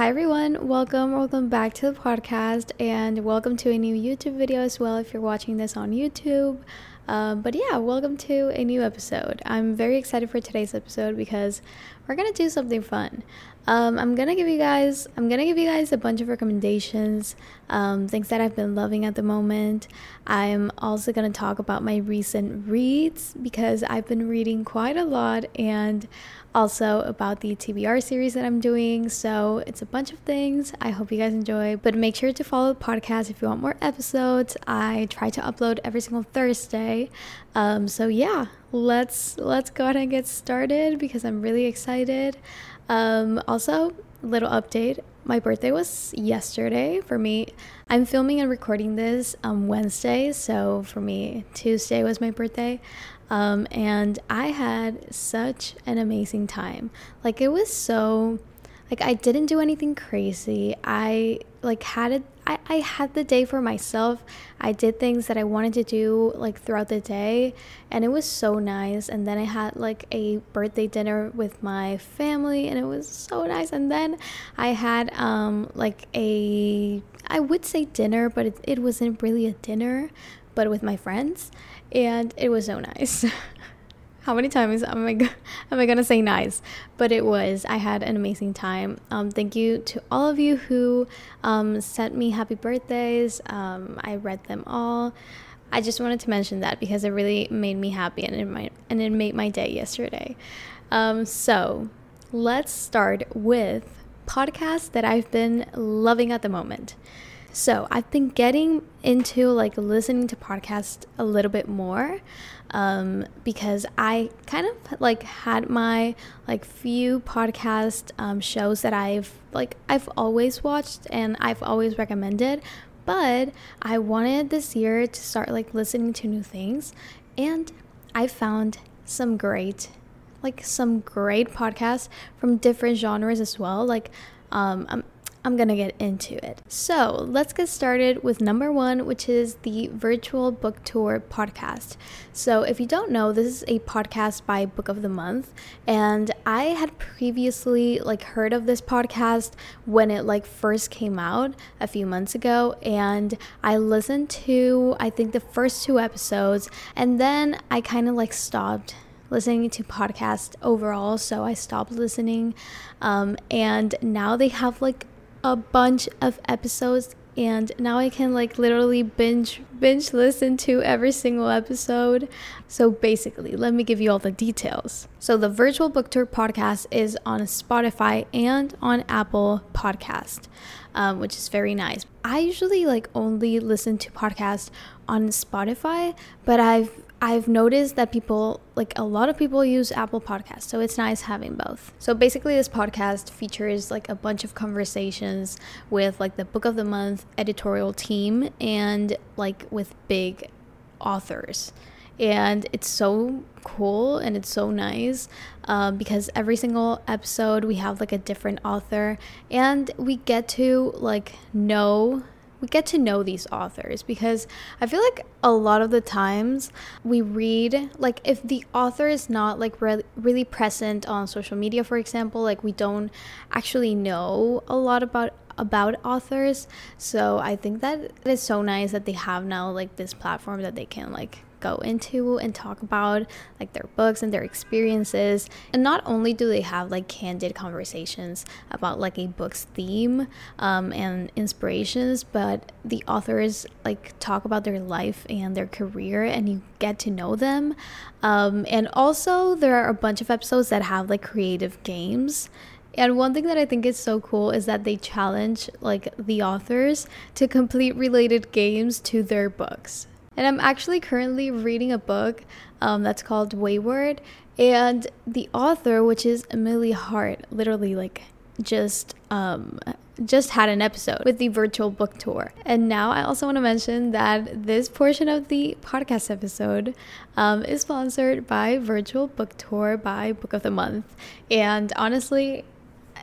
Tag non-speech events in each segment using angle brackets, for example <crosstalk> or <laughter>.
Hi everyone, welcome, welcome back to the podcast, and welcome to a new YouTube video as well if you're watching this on YouTube. Um, but yeah, welcome to a new episode. I'm very excited for today's episode because we're gonna do something fun. Um, I'm gonna give you guys, I'm gonna give you guys a bunch of recommendations, um, things that I've been loving at the moment. I'm also gonna talk about my recent reads because I've been reading quite a lot, and also about the TBR series that I'm doing. So it's a bunch of things. I hope you guys enjoy. But make sure to follow the podcast if you want more episodes. I try to upload every single Thursday. Um, so yeah, let's let's go ahead and get started because I'm really excited. Um, also, little update. My birthday was yesterday for me. I'm filming and recording this on Wednesday, so for me, Tuesday was my birthday. Um, and I had such an amazing time. Like, it was so, like, I didn't do anything crazy. I, like, had it, I, I had the day for myself. I did things that I wanted to do, like, throughout the day, and it was so nice. And then I had, like, a birthday dinner with my family, and it was so nice. And then I had, um, like, a, I would say dinner, but it, it wasn't really a dinner but with my friends, and it was so nice. <laughs> How many times am I <laughs> am I gonna say nice? But it was. I had an amazing time. Um, thank you to all of you who um, sent me happy birthdays. Um, I read them all. I just wanted to mention that because it really made me happy and it might, and it made my day yesterday. Um, so let's start with podcasts that I've been loving at the moment. So I've been getting into like listening to podcasts a little bit more um, because I kind of like had my like few podcast um, shows that I've like I've always watched and I've always recommended, but I wanted this year to start like listening to new things, and I found some great like some great podcasts from different genres as well. Like um, I'm I'm gonna get into it. So let's get started with number one, which is the Virtual Book Tour podcast. So, if you don't know, this is a podcast by Book of the Month, and I had previously like heard of this podcast when it like first came out a few months ago, and I listened to I think the first two episodes, and then I kind of like stopped listening to podcasts overall so i stopped listening um, and now they have like a bunch of episodes and now I can like literally binge binge listen to every single episode. So basically, let me give you all the details. So the Virtual Book Tour podcast is on Spotify and on Apple Podcast, um, which is very nice. I usually like only listen to podcasts on Spotify, but I've I've noticed that people, like a lot of people, use Apple Podcasts, so it's nice having both. So basically, this podcast features like a bunch of conversations with like the Book of the Month editorial team and like with big authors. And it's so cool and it's so nice um, because every single episode we have like a different author and we get to like know we get to know these authors because I feel like a lot of the times we read like if the author is not like re- really present on social media for example like we don't actually know a lot about about authors. So I think that it is so nice that they have now like this platform that they can like go into and talk about like their books and their experiences. And not only do they have like candid conversations about like a book's theme um, and inspirations, but the authors like talk about their life and their career and you get to know them. Um, and also, there are a bunch of episodes that have like creative games. And one thing that I think is so cool is that they challenge like the authors to complete related games to their books. And I'm actually currently reading a book um, that's called Wayward. And the author, which is Amelia Hart, literally like just um, just had an episode with the virtual book tour. And now I also want to mention that this portion of the podcast episode um, is sponsored by Virtual Book Tour by Book of the Month. And honestly,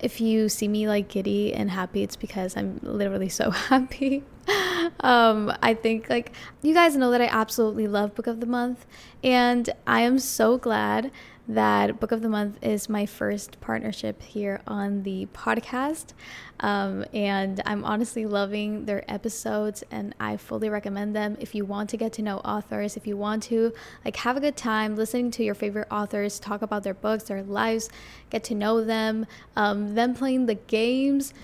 if you see me like giddy and happy, it's because I'm literally so <laughs> happy. <laughs> um, I think like you guys know that I absolutely love Book of the Month, and I am so glad that Book of the Month is my first partnership here on the podcast. Um, and I'm honestly loving their episodes and I fully recommend them if you want to get to know authors, if you want to like have a good time listening to your favorite authors talk about their books, their lives, get to know them, um, them playing the games.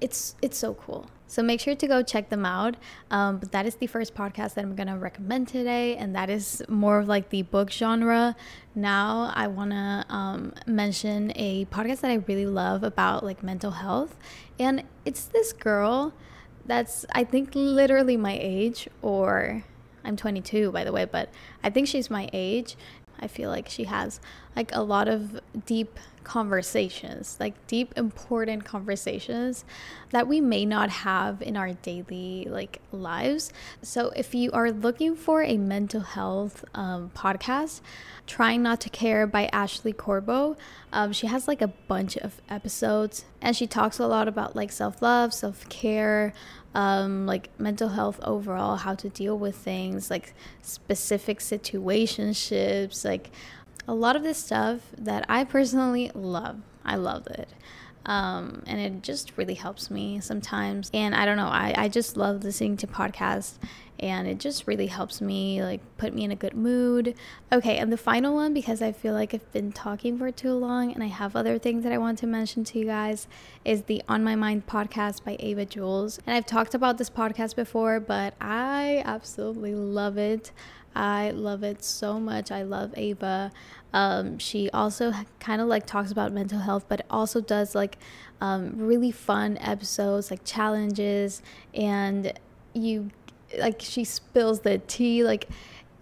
It's it's so cool. So make sure to go check them out. Um, but that is the first podcast that I'm going to recommend today, and that is more of like the book genre. Now I want to um, mention a podcast that I really love about like mental health, and it's this girl that's I think literally my age, or I'm 22 by the way, but I think she's my age. I feel like she has like a lot of deep conversations, like deep, important conversations that we may not have in our daily like lives. So if you are looking for a mental health um, podcast, Trying Not to Care by Ashley Corbo. Um, she has like a bunch of episodes and she talks a lot about like self love, self care, um, like mental health overall, how to deal with things, like specific situationships, like a lot of this stuff that I personally love. I love it. Um, and it just really helps me sometimes. And I don't know, I, I just love listening to podcasts and it just really helps me like put me in a good mood. Okay, and the final one because I feel like I've been talking for too long and I have other things that I want to mention to you guys is the On My Mind podcast by Ava Jules. And I've talked about this podcast before, but I absolutely love it. I love it so much. I love Ava. Um, she also kind of like talks about mental health, but also does like um, really fun episodes, like challenges, and you like she spills the tea. Like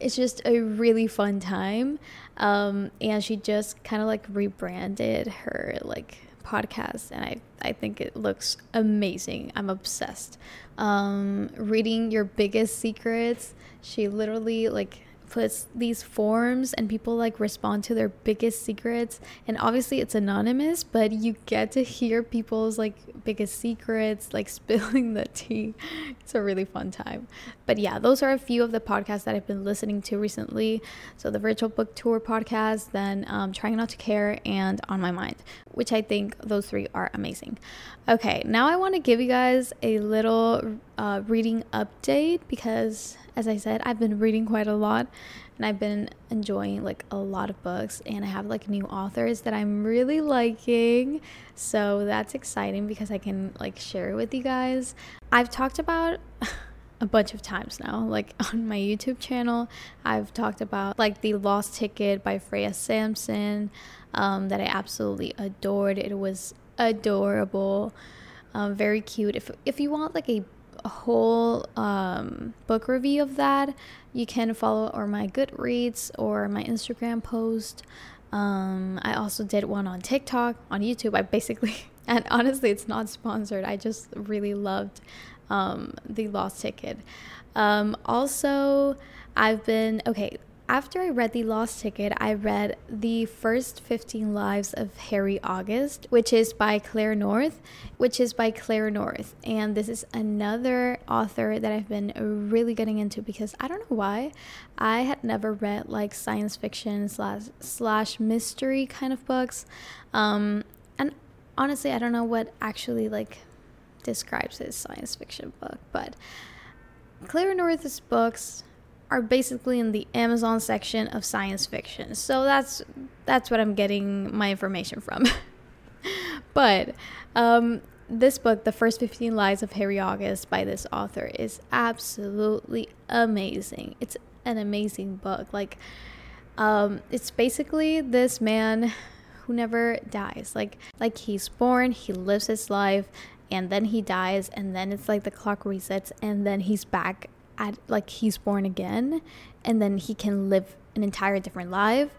it's just a really fun time. Um, and she just kind of like rebranded her like podcast, and I I think it looks amazing. I'm obsessed. Um, reading your biggest secrets. She literally like puts these forms and people like respond to their biggest secrets. And obviously it's anonymous but you get to hear people's like biggest secrets like <laughs> spilling the tea. It's a really fun time. But yeah those are a few of the podcasts that i've been listening to recently. So the virtual book tour podcast then um, trying not to care and on my mind which i think those three are amazing. Okay now i want to give you guys a little uh, reading update because as I said, I've been reading quite a lot and I've been enjoying like a lot of books and I have like new authors that I'm really liking. So that's exciting because I can like share it with you guys. I've talked about <laughs> a bunch of times now like <laughs> on my YouTube channel. I've talked about like The Lost Ticket by Freya Sampson um, that I absolutely adored. It was adorable. Um, very cute. If if you want like a a whole um, book review of that, you can follow or my Goodreads or my Instagram post. Um, I also did one on TikTok, on YouTube. I basically, <laughs> and honestly, it's not sponsored. I just really loved um, the Lost Ticket. Um, also, I've been okay after I read The Lost Ticket, I read The First 15 Lives of Harry August, which is by Claire North, which is by Claire North. And this is another author that I've been really getting into because I don't know why. I had never read like science fiction slash, slash mystery kind of books. Um, and honestly, I don't know what actually like describes this science fiction book, but Claire North's books are basically in the Amazon section of science fiction. So that's that's what I'm getting my information from. <laughs> but um, this book, The First 15 Lives of Harry August by this author is absolutely amazing. It's an amazing book. Like um, it's basically this man who never dies. Like like he's born, he lives his life and then he dies and then it's like the clock resets and then he's back at like he's born again and then he can live an entire different life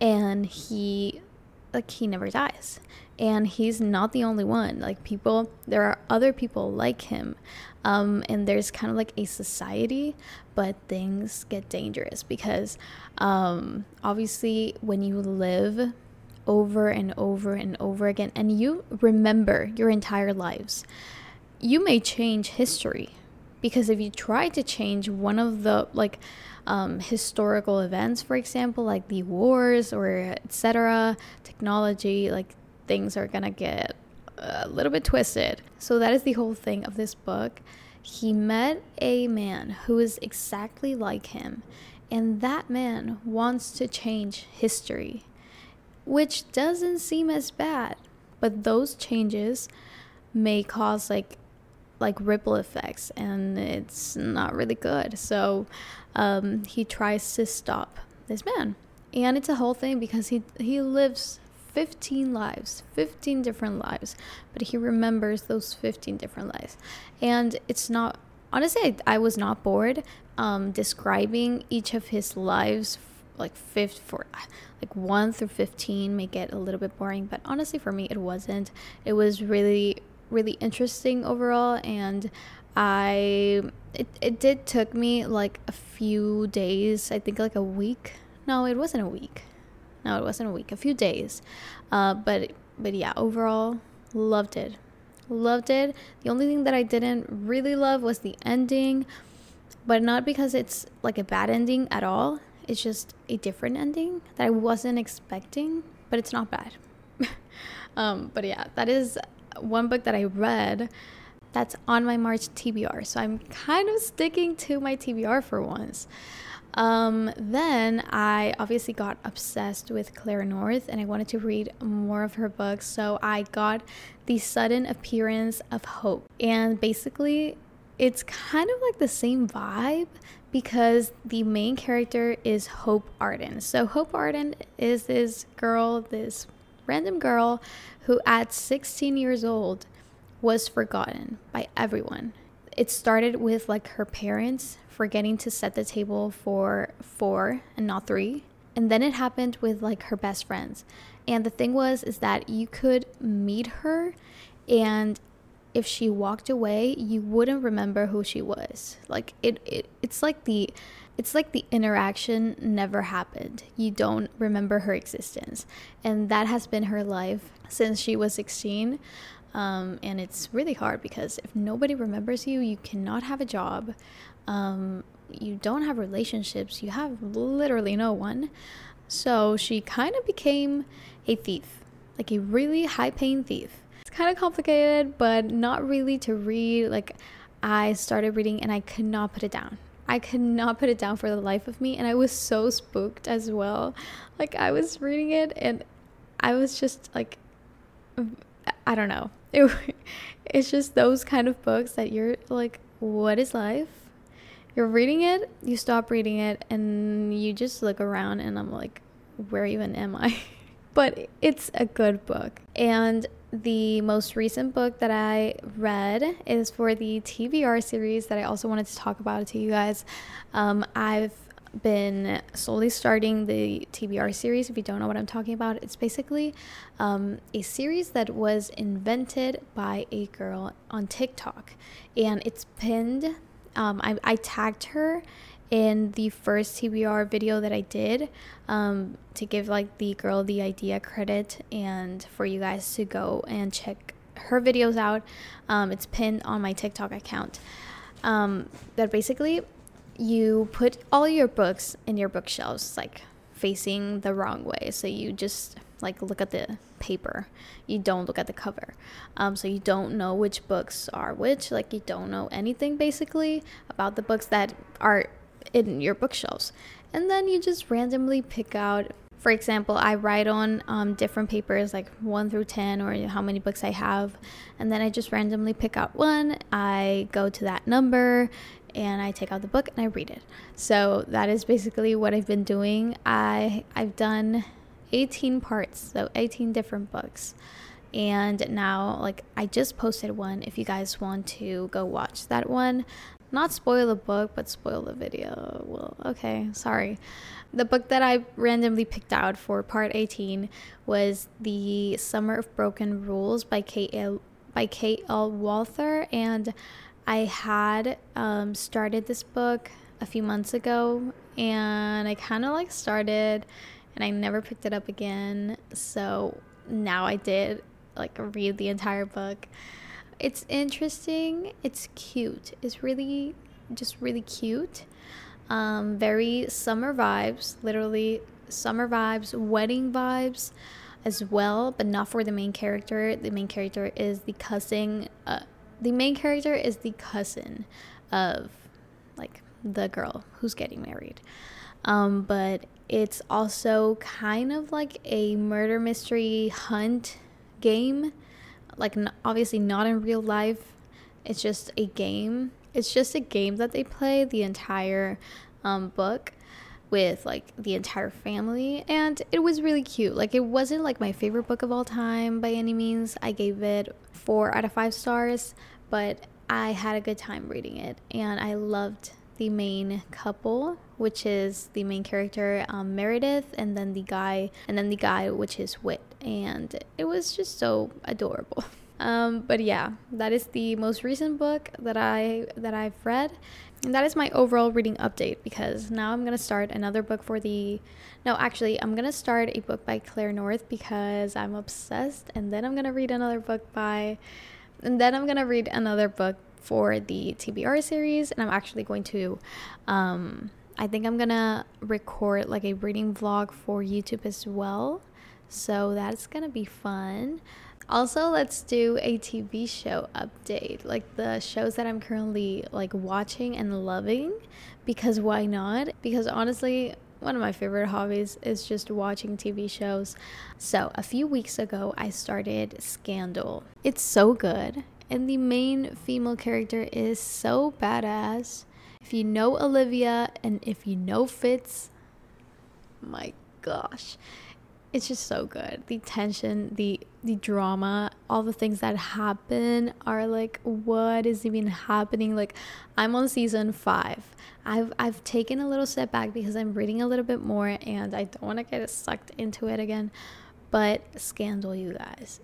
and he like he never dies. And he's not the only one. Like people there are other people like him um, and there's kind of like a society but things get dangerous because um, obviously when you live over and over and over again and you remember your entire lives you may change history because if you try to change one of the like um, historical events, for example, like the wars or etc., technology, like things are gonna get a little bit twisted. So that is the whole thing of this book. He met a man who is exactly like him, and that man wants to change history, which doesn't seem as bad. But those changes may cause like like ripple effects and it's not really good. So um, he tries to stop this man. And it's a whole thing because he he lives 15 lives, 15 different lives, but he remembers those 15 different lives. And it's not honestly I, I was not bored um, describing each of his lives like fifth for like 1 through 15 may get a little bit boring, but honestly for me it wasn't. It was really really interesting overall and I it, it did took me like a few days, I think like a week. No, it wasn't a week. No, it wasn't a week, a few days. Uh, but but yeah, overall loved it. Loved it. The only thing that I didn't really love was the ending, but not because it's like a bad ending at all. It's just a different ending that I wasn't expecting, but it's not bad. <laughs> um, but yeah, that is one book that I read that's on my March TBR. So I'm kind of sticking to my TBR for once. Um, then I obviously got obsessed with Claire North and I wanted to read more of her books. So I got The Sudden Appearance of Hope. And basically, it's kind of like the same vibe because the main character is Hope Arden. So Hope Arden is this girl, this random girl who at 16 years old was forgotten by everyone. It started with like her parents forgetting to set the table for four and not three. And then it happened with like her best friends. And the thing was is that you could meet her and if she walked away, you wouldn't remember who she was. Like it, it it's like the it's like the interaction never happened. You don't remember her existence. And that has been her life since she was 16. Um, and it's really hard because if nobody remembers you, you cannot have a job. Um, you don't have relationships. You have literally no one. So she kind of became a thief, like a really high paying thief. It's kind of complicated, but not really to read. Like, I started reading and I could not put it down. I could not put it down for the life of me. And I was so spooked as well. Like, I was reading it and I was just like, I don't know. <laughs> It, it's just those kind of books that you're like, what is life? You're reading it, you stop reading it, and you just look around, and I'm like, where even am I? <laughs> but it's a good book. And the most recent book that I read is for the TBR series that I also wanted to talk about to you guys. Um, I've been slowly starting the TBR series. If you don't know what I'm talking about, it's basically um, a series that was invented by a girl on TikTok, and it's pinned. Um, I, I, tagged her in the first TBR video that I did um, to give like the girl the idea credit and for you guys to go and check her videos out. Um, it's pinned on my TikTok account. Um, that basically you put all your books in your bookshelves like facing the wrong way so you just like look at the paper you don't look at the cover um, so you don't know which books are which like you don't know anything basically about the books that are in your bookshelves and then you just randomly pick out for example i write on um, different papers like 1 through 10 or how many books i have and then i just randomly pick out one i go to that number and I take out the book and I read it. So that is basically what I've been doing. I I've done 18 parts, so 18 different books. And now like I just posted one if you guys want to go watch that one. Not spoil the book, but spoil the video. Well, okay, sorry. The book that I randomly picked out for part 18 was The Summer of Broken Rules by K.L. by. Walther and I had um, started this book a few months ago and I kind of like started and I never picked it up again. So now I did like read the entire book. It's interesting, it's cute, it's really just really cute. Um, very summer vibes, literally summer vibes, wedding vibes as well, but not for the main character. The main character is the cousin. Uh, the main character is the cousin of like the girl who's getting married. Um, but it's also kind of like a murder mystery hunt game. Like, obviously, not in real life, it's just a game. It's just a game that they play the entire um, book with like the entire family. And it was really cute. Like it wasn't like my favorite book of all time by any means. I gave it four out of five stars but i had a good time reading it. And i loved the main couple which is the main character um, meredith and then the guy and then the guy which is whit and it was just so adorable <laughs> um, but yeah that is the most recent book that i that i've read and that is my overall reading update because now I'm to start another book for the. No, actually, I'm to start a book by Claire North because I'm obsessed. And then I'm to read another book by. And then I'm to read another book for the TBR series. And I'm actually going to. Um, I think I'm to record like a reading vlog for YouTube as well. So that's to be fun. Also, let's do a TV show update, like the shows that I'm currently like watching and loving because why not? Because honestly, one of my favorite hobbies is just watching TV shows. So, a few weeks ago, I started Scandal. It's so good, and the main female character is so badass. If you know Olivia and if you know Fitz, my gosh, it's just so good. The tension, the the drama, all the things that happen are like what is even happening? Like I'm on season 5. I've I've taken a little step back because I'm reading a little bit more and I don't want to get sucked into it again. But Scandal you guys,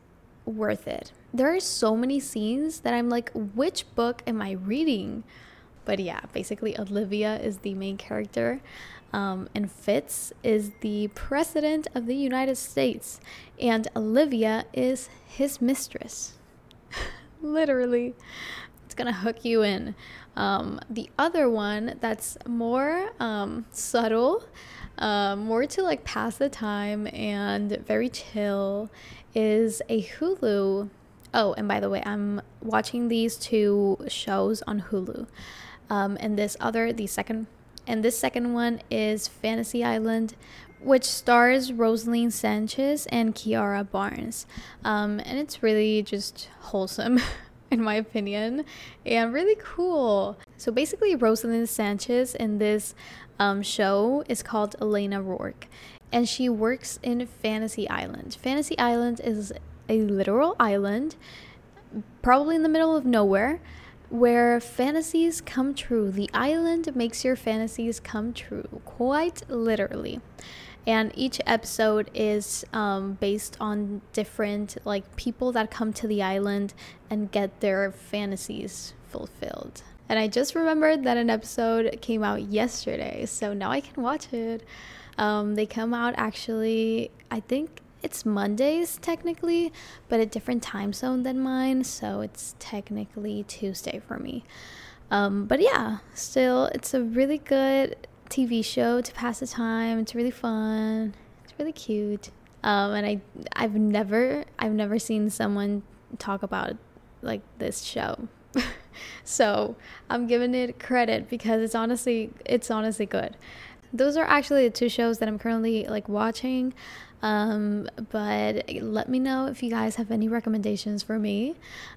worth it. There are so many scenes that I'm like which book am I reading? But yeah, basically Olivia is the main character. Um, and Fitz is the president of the United States, and Olivia is his mistress. <laughs> Literally, it's gonna hook you in. Um, the other one that's more um, subtle, uh, more to like pass the time and very chill, is a Hulu. Oh, and by the way, I'm watching these two shows on Hulu. Um, and this other, the second and this second one is Fantasy Island, which stars Roselyn Sanchez and Kiara Barnes. Um, and it's really just wholesome, <laughs> in my opinion, and really cool. So basically, Roselyn Sanchez in this um, show is called Elena Roarke, and she works in Fantasy Island. Fantasy Island is a literal island, probably in the middle of nowhere where fantasies come true. The island makes your fantasies come true, quite literally. And each episode is um, based on different like people that come to the island and get their fantasies fulfilled. And I just remembered that an episode came out yesterday, so now I can watch it. Um, they come out actually, I think it's Mondays technically, but a different time zone than mine, so it's technically Tuesday for me. Um, but yeah, still, it's a really good TV show to pass the time. It's really fun. It's really cute. Um, and I, I've never, I've never seen someone talk about like this show. <laughs> so I'm giving it credit because it's honestly, it's honestly good. Those are actually the two shows that I'm currently like watching. Um, but let me know if you guys have any recommendations for me.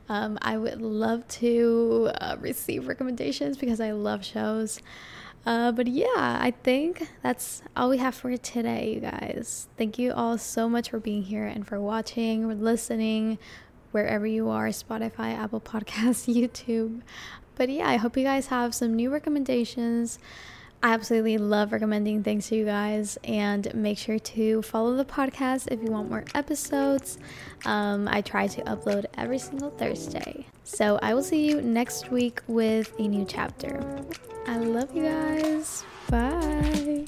Um, I would love to uh, receive recommendations because I love shows. Uh, but yeah, I think that's all we have for today, you guys. Thank you all so much for being here and for watching or listening wherever you are Spotify, Apple Podcasts, <laughs> YouTube. But yeah, I hope you guys have some new recommendations. I absolutely love recommending things to you guys, and make sure to follow the podcast if you want more episodes. Um, I try to upload every single Thursday. So I will see you next week with a new chapter. I love you guys. Bye.